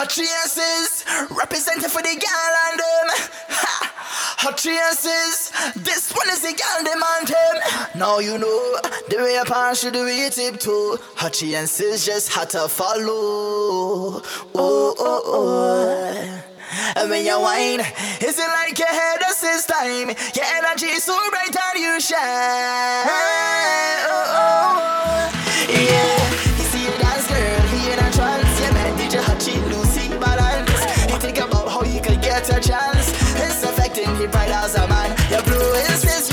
Hot chances, representing for the girl and them. Ha! Hot chances, this one is the girl demanding. Now you know, the way a pan should do it tip. Hot chances just had to follow. Oh, oh, oh. And when you whine, is it like your head us this time? Your energy is so bright and you shine. Oh, oh, oh. Yeah. chance. It's affecting the pride as a man. You blew his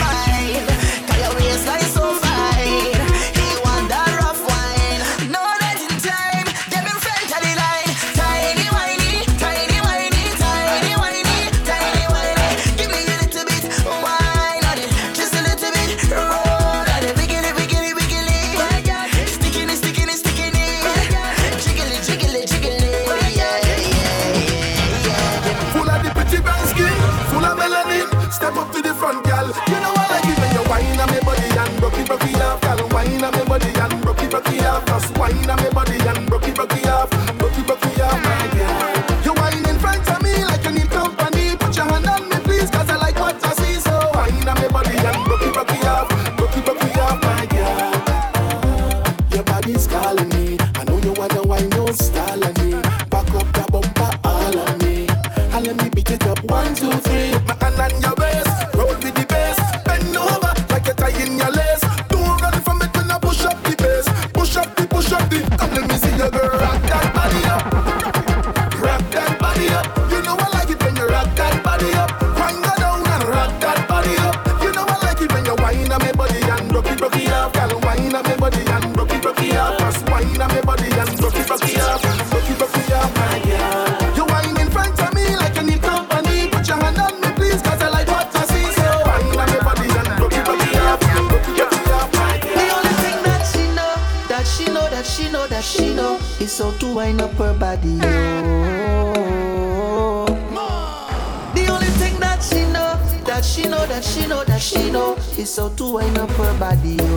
so to wind up her body.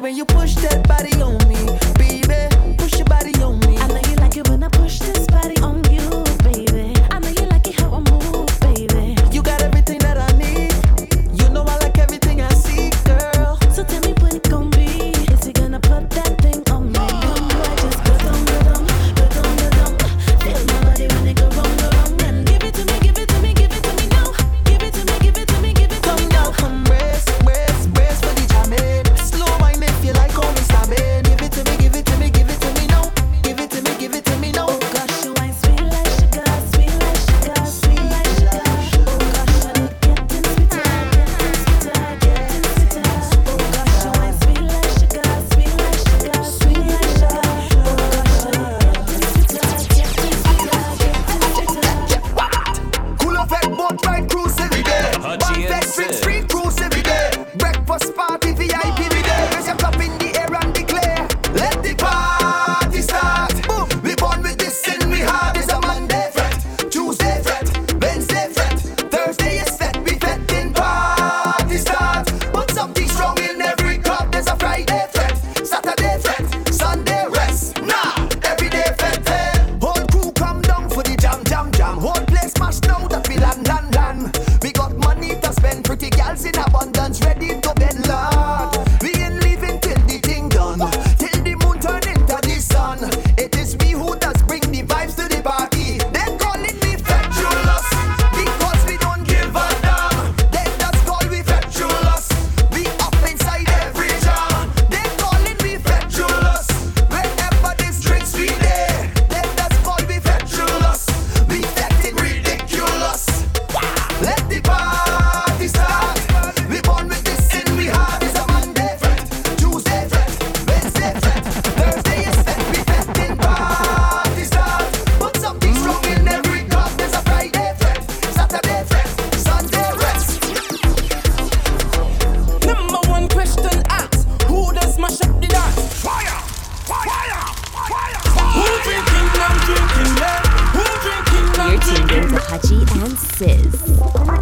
When you push that body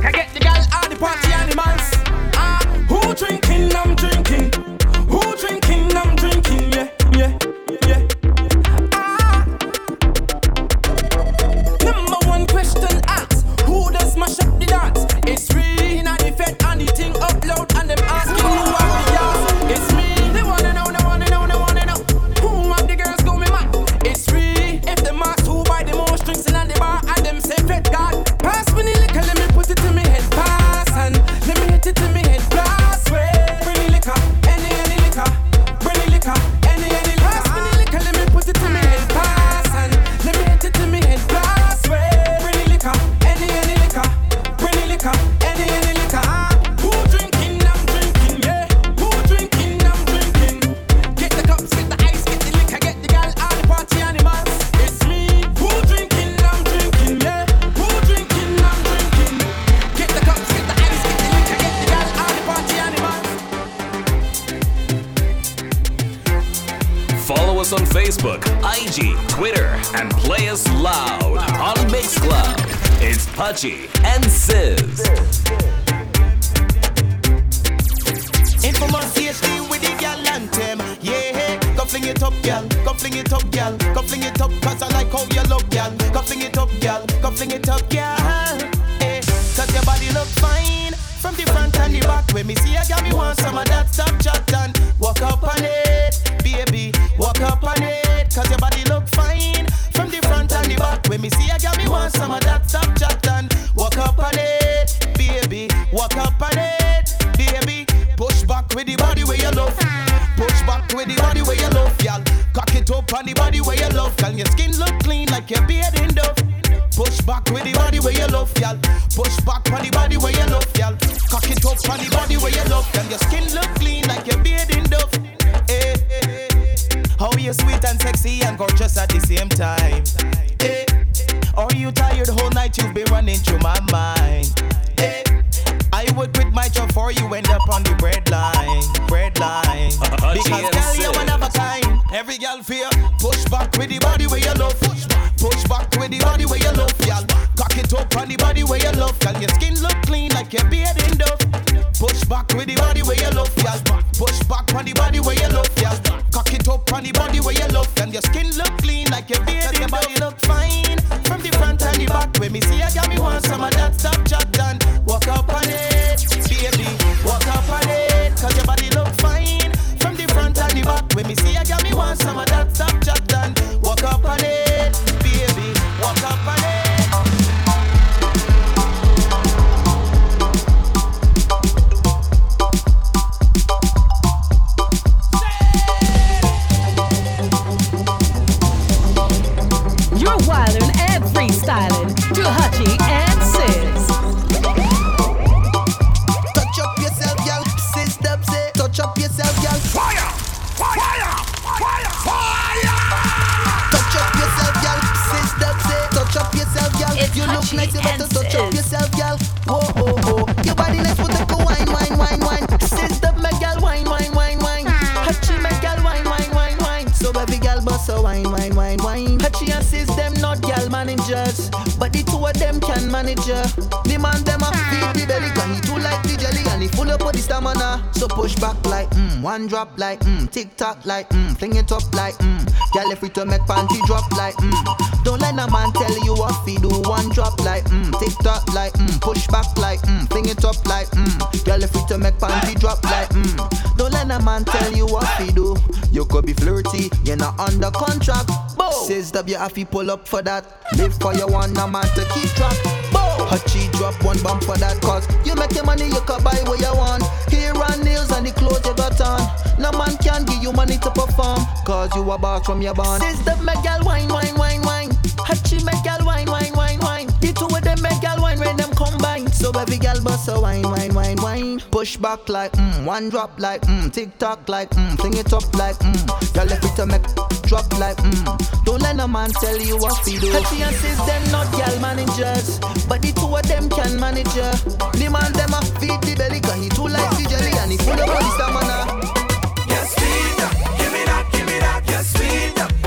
Hachi up on the body where you love, girl. Your skin look clean like your beard in dove. Push back with the body where you love, y'all. Push back on the body where you love, y'all. Cock it up on the body where you love, and your skin look clean like your beard in dove. Your body look fine from the front and the back. When me see a girl, me want some of that. Stop mm, one drop like mm, tick tock like mm, fling it up like mm. Girl if free to make panty drop like mm. Don't let no man tell you what fi do. One drop like mm, tick tock like mm, push back like mm, fling it up like mm. Girl if free to make panty drop like mm. Don't let no man tell you what fi do. You could be flirty, you're not under contract. Says W have to pull up for that. Live for your one, no man to keep track. Hachi drop one bump for that cause you make your money, you can buy what you want. Hair and Man give you money to perform cause you a boss from your bond. Says the girl wine, wine, wine, wine. Hachi make girl wine, wine, wine, wine. The two of them girl wine when them combine. So every girl bust a wine, wine, wine, wine. Push back like mm, one drop like mm, tick tock like mm, fling it up like mm. Girl left it to make drop like mm. Don't let no man tell you what to do. Hachi and sis them not girl managers, but the two of them can manage her. The man them a feed the belly, cause he too like the jelly and he full of body stamina. Me that.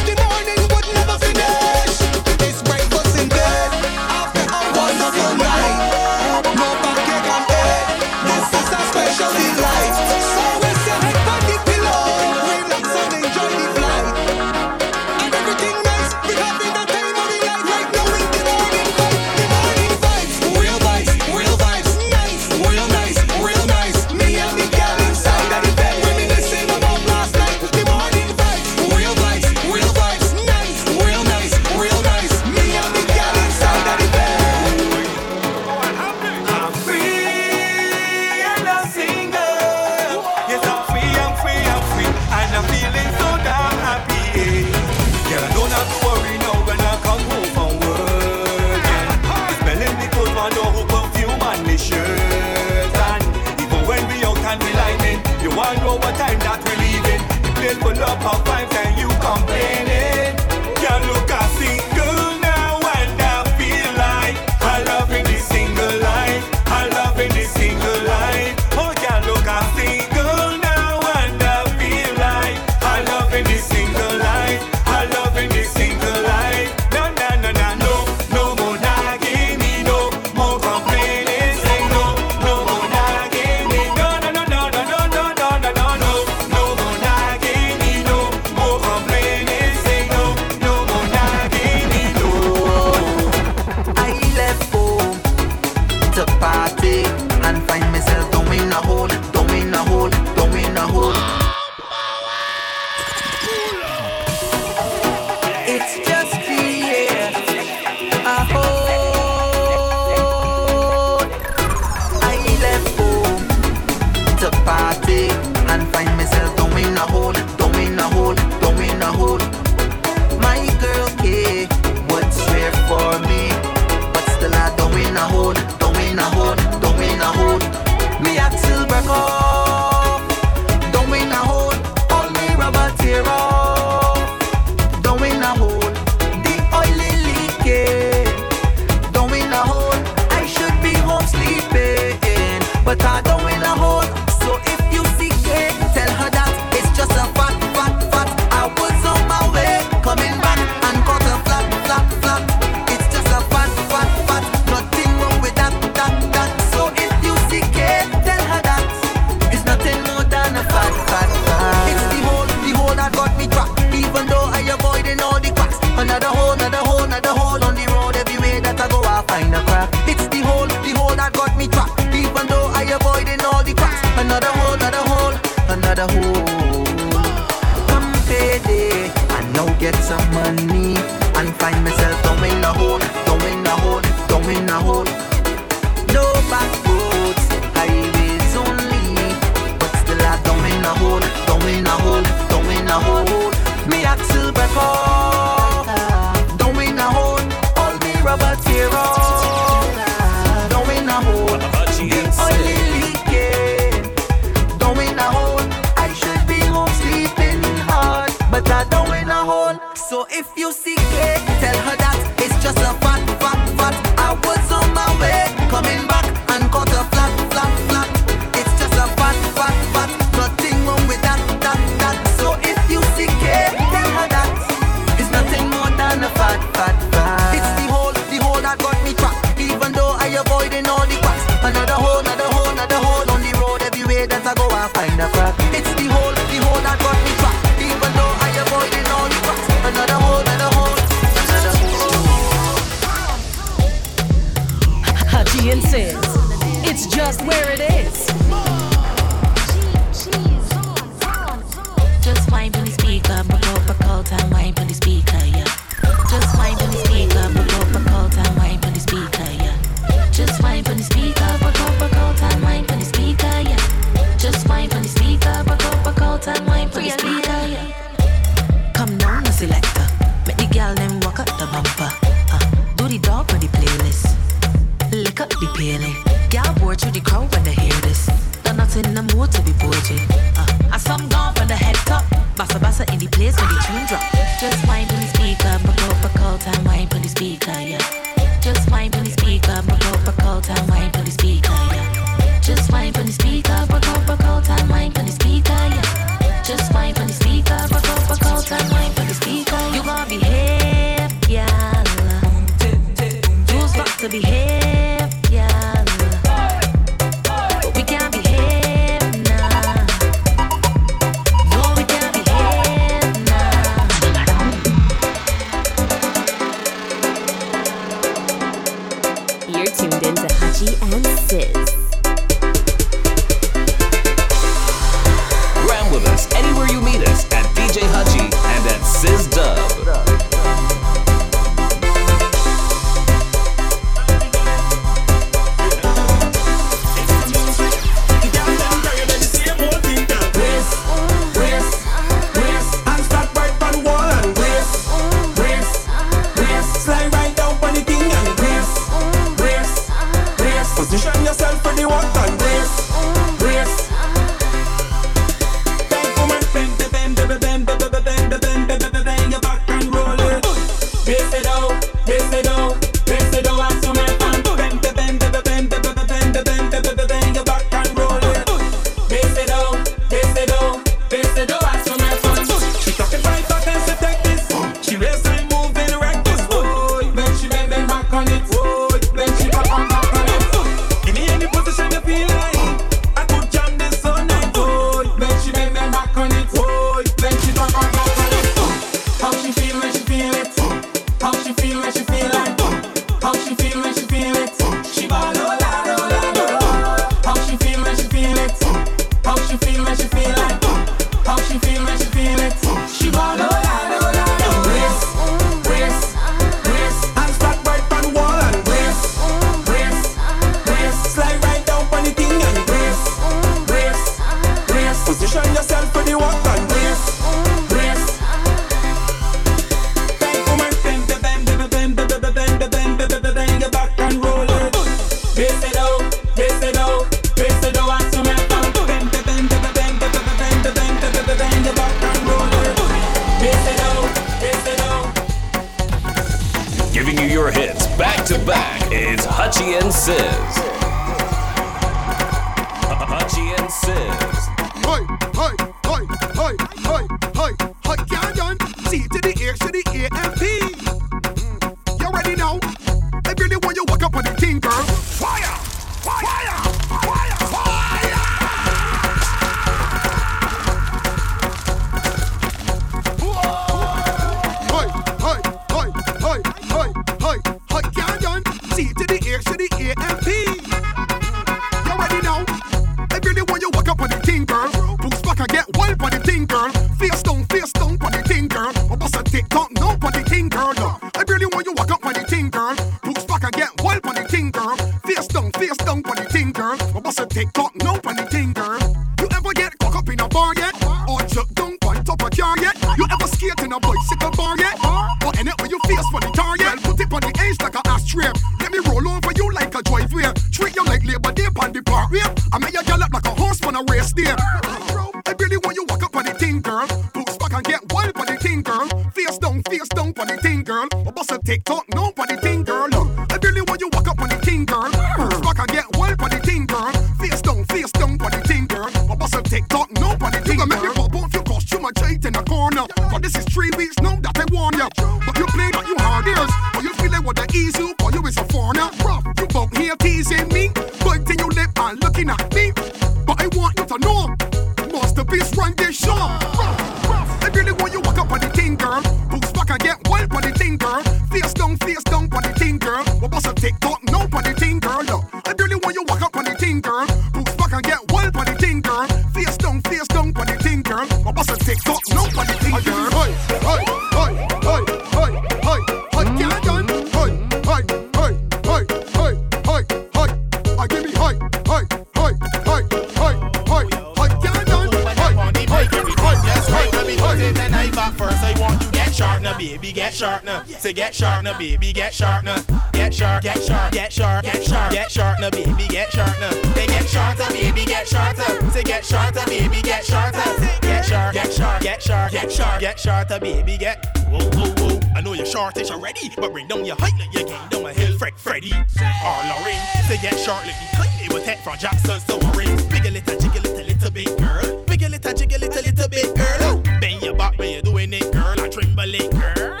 Get sharp now. Say get sharp now, baby, get sharp now. Get sharp, get sharp, get sharp, get sharp, get sharp now, baby, get sharp now. They get shorter, baby, get shorter. Say get shorter, baby, get shorter. Get sharp, get sharp, get sharp, get sharp, get shorter, baby, get. Whoa, whoa, whoa. I know you're shortish already, but bring down your height like you gained down a hill. Fred, Freddy, or Lorraine. Say get short, like me tight. It was head from Jackson, so orange. Big a little, jiggle little, little bit, girl. Big a little, jiggle little, little bit, girl. Bend your back when you're doing it, girl. I tremble it, girl.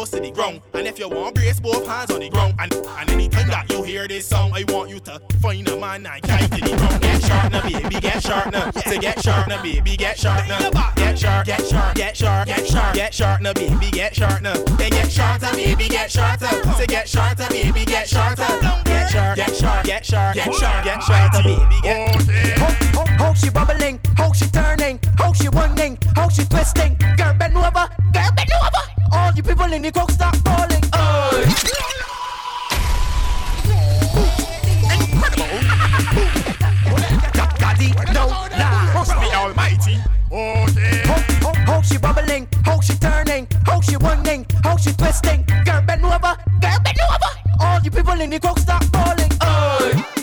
Close to the ground. And if you want, brace both hands on the ground. And, and anytime that you hear this song, I want you to find a man and carry to the ground. Get sharp now, baby, get sharp now. Say get sharp now, baby, get sharp now. Get sharp, get sharp, get sharp, get sharp, get sharp now, baby, get sharp now. They get shorter, baby, get shorter. Say get shorter, baby, get shorter. Get sharp, get sharp, get sharp, get sharp, get shorter, baby, get. How, how she bubbling, how she turning, how she whining, how she twisting. Girl bend over, girl bend over. All you people in the coke start falling. Oh. Daddy, no lie. Must be almighty. How, how she bubbling, how she turning, how she whining, how she twisting. Girl bend over, girl bend over. All you people in the coke start falling. Oh.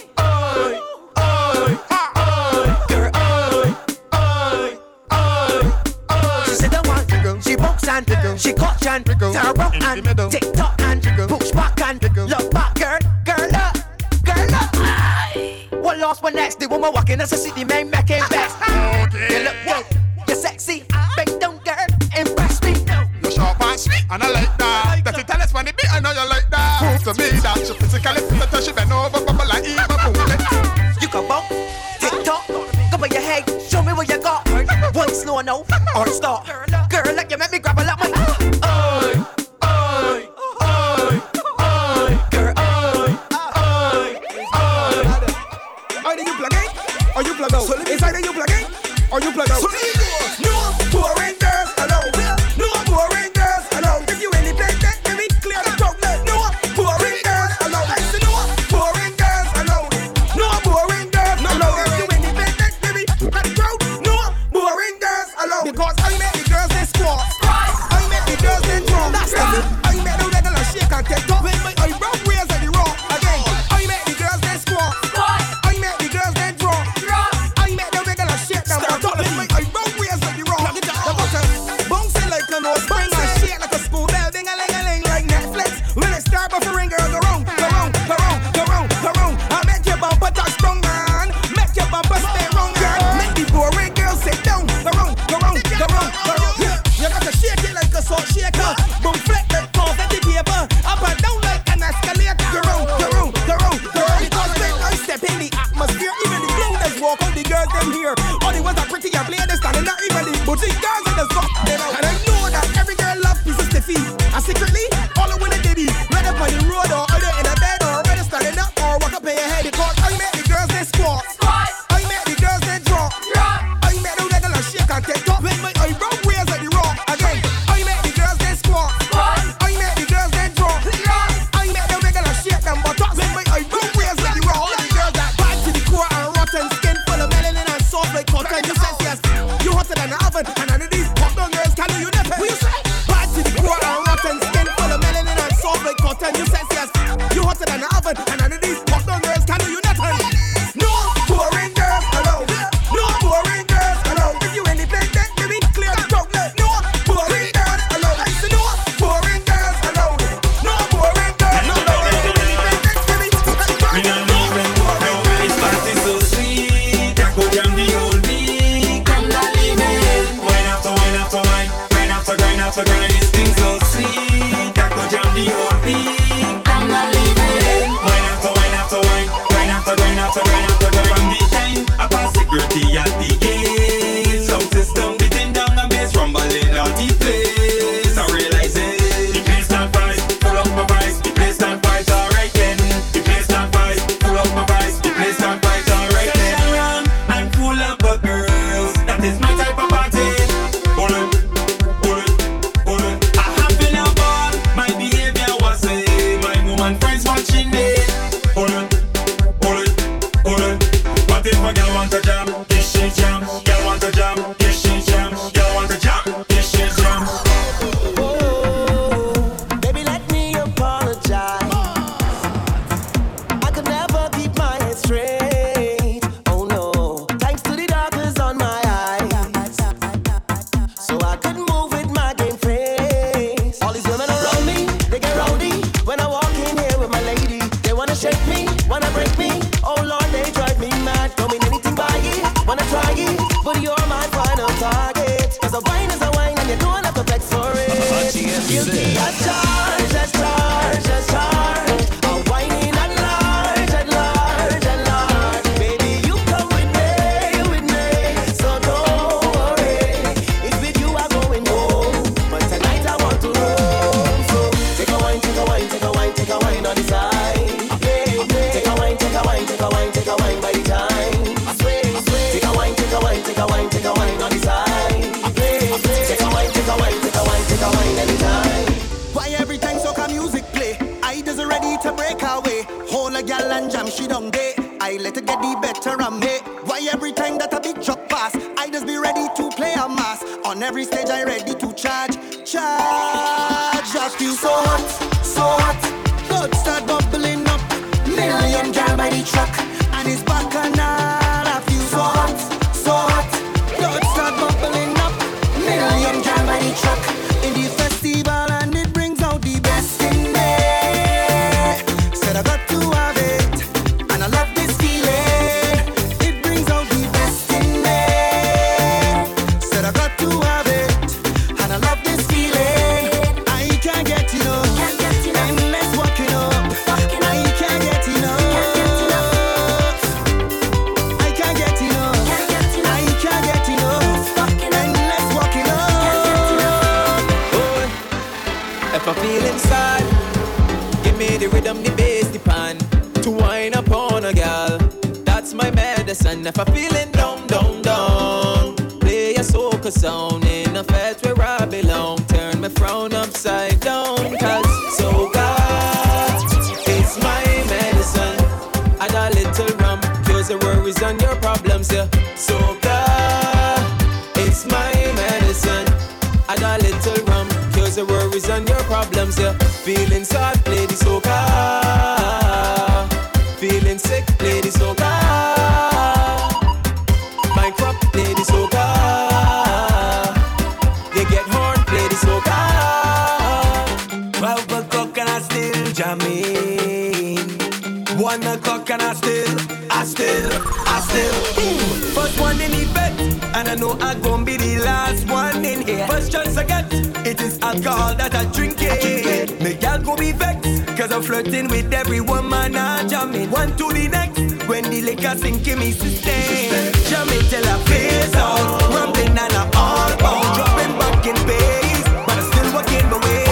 You." She box and she clutch and turn around and tick tock and push back and look back, girl, girl up, girl up. Aye. One lost, one next. The woman walking as a city man making ah, best. Ah, ah. You look good, you're sexy, bend down, girl, impress me. You sharp and sweet, and I like that. That you tell us funny bit, I know you like that. Prove to me that you physically fit until she bend over, bubble like Eva Boom. You can bump, tick tock, go by your head, show me what you got. One slow no, or start. Girl, like you make me plug out. It's either you plug in or you plug out. No boring worries and your problems, yeah. Feeling sad, play the soca. Feeling sick, play the soca. Bankrupt, play the soca. They get hard, play the soca. Twelve o'clock and I still jamming. One o'clock and I still, I still, I still. First one in the bed. And I know I gon' be the last one in here. First chance I get, it is alcohol that I drink it. Me gal go be vexed, cause I'm flirting with every woman I jam in. One to the next, when the liquor sink in me sustain. Jam it till I phase out, rumbling and I all out. Dropping back in pace, but I still working my way.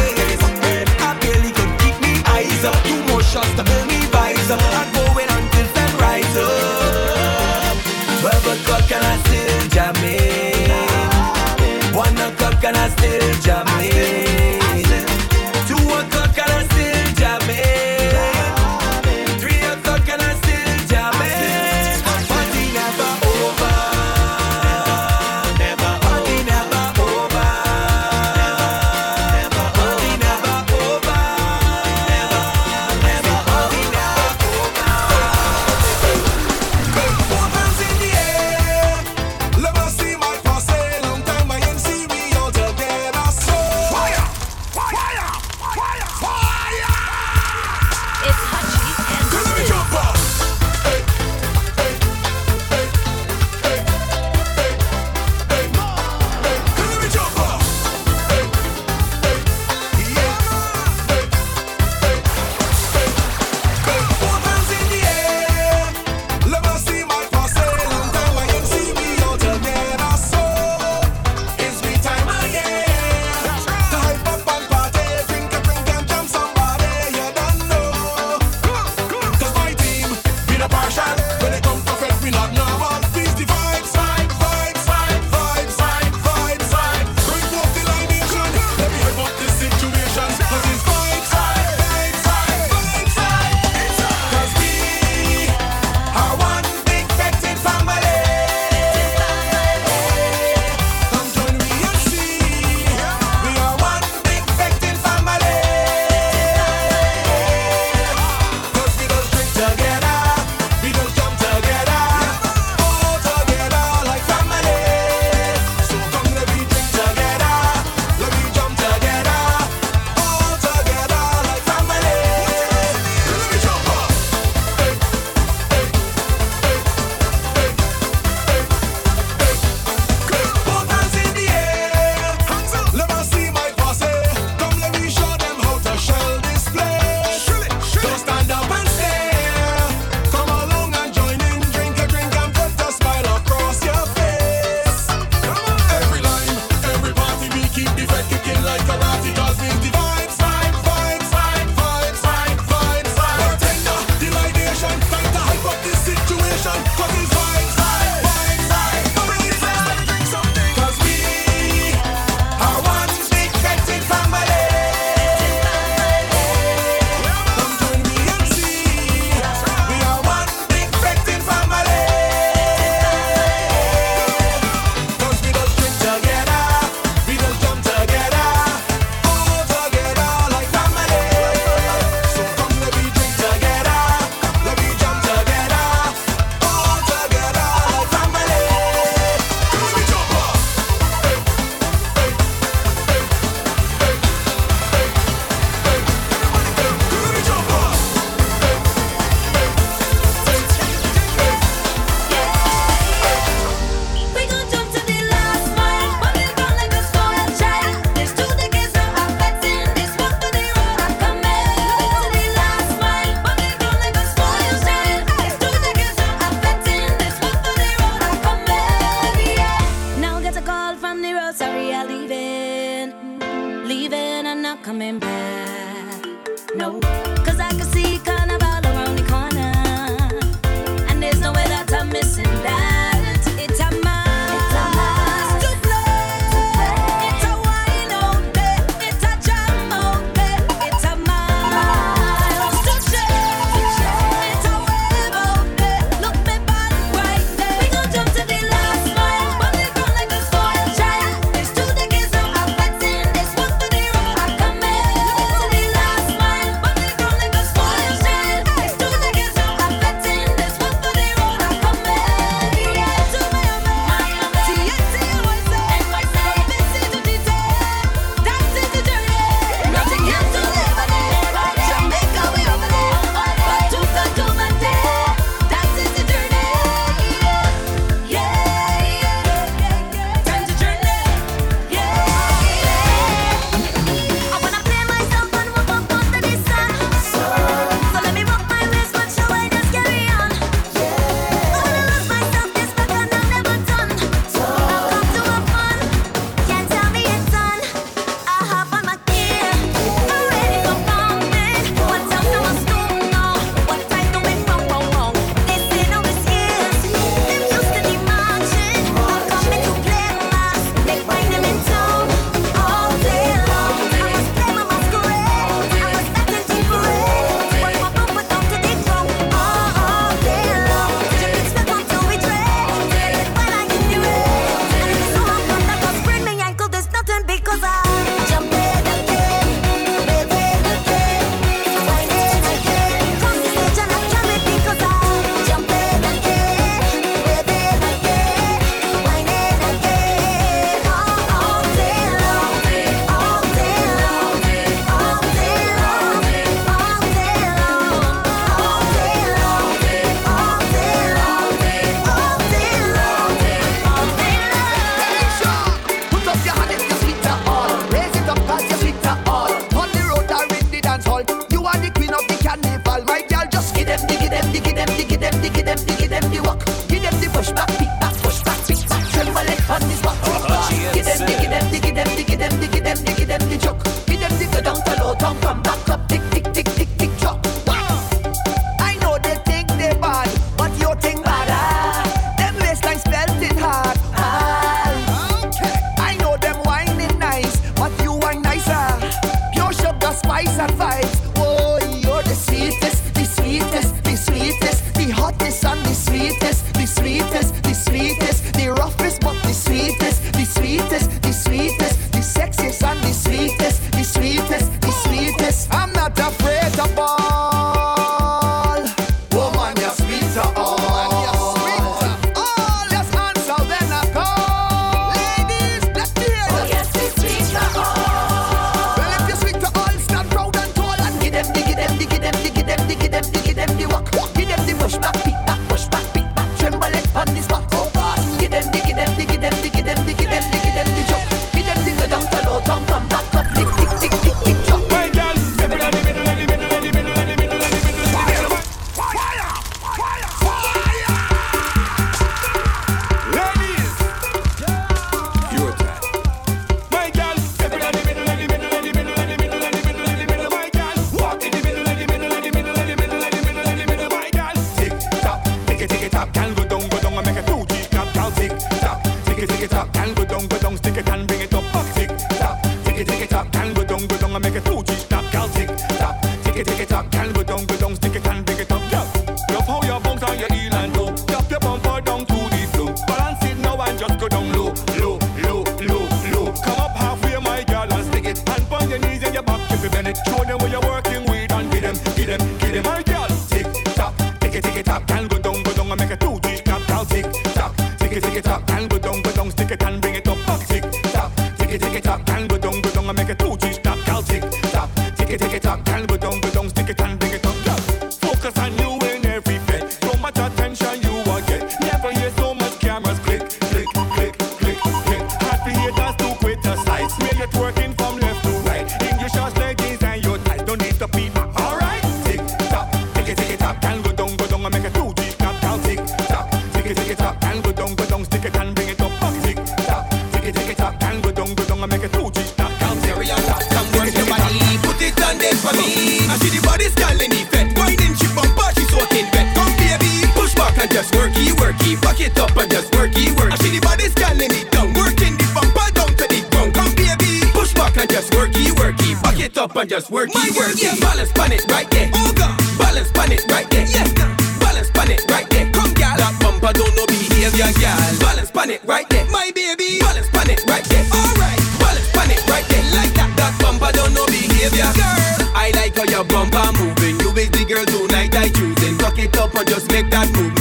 It up and just make that movement.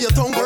Your tongue,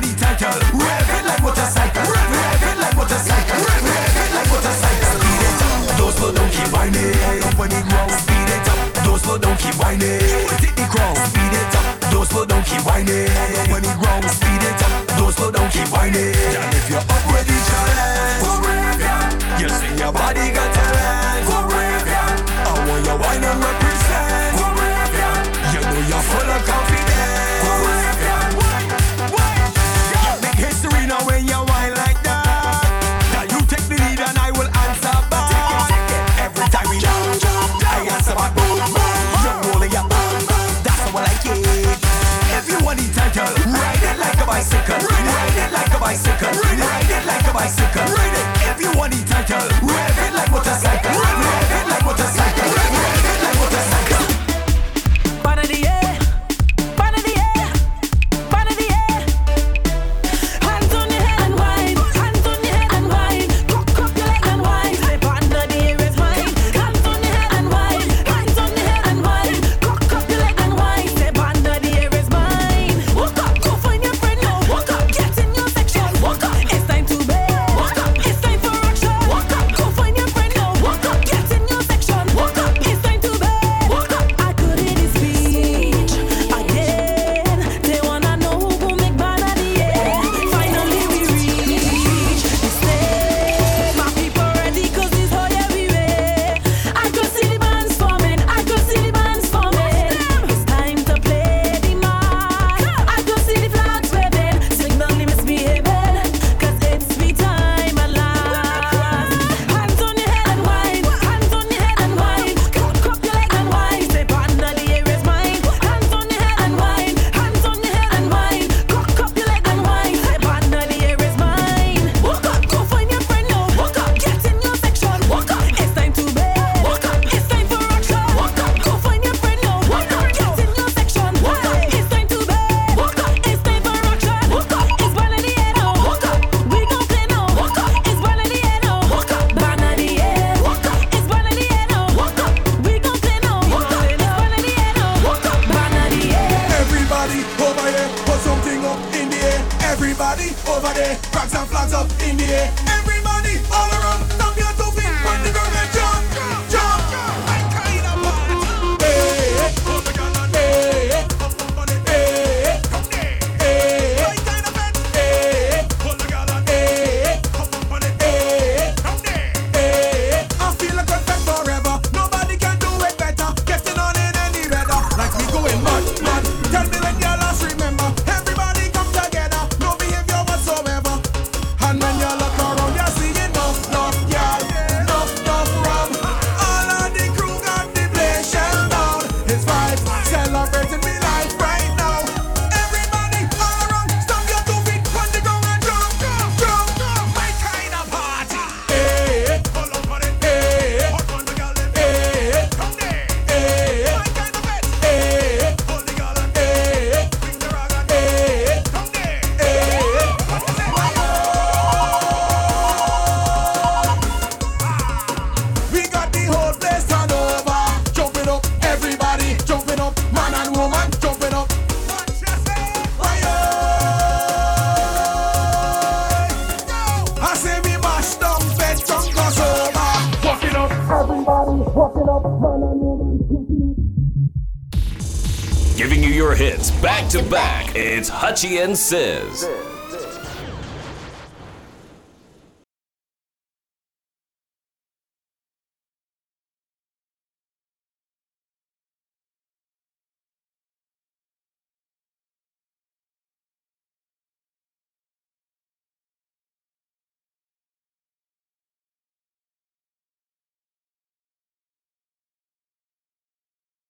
Rev it like motorcycle. Rev, rev it like motorcycle. Rev, rev it like motorcycle. Don't slow down, keep whining. It. Speed it up. Don't slow down, keep whining. Speed it up. Don't slow down, keep whining. It. Speed it up. Don't slow down, keep whining. And if you're up go You your body got. Go I want represent. Go You know you're full of confidence. bicycle. Ride it, like a bicycle. Ride it if you want the title. Rev it like motorcycle. Rev it. Archie and Sis.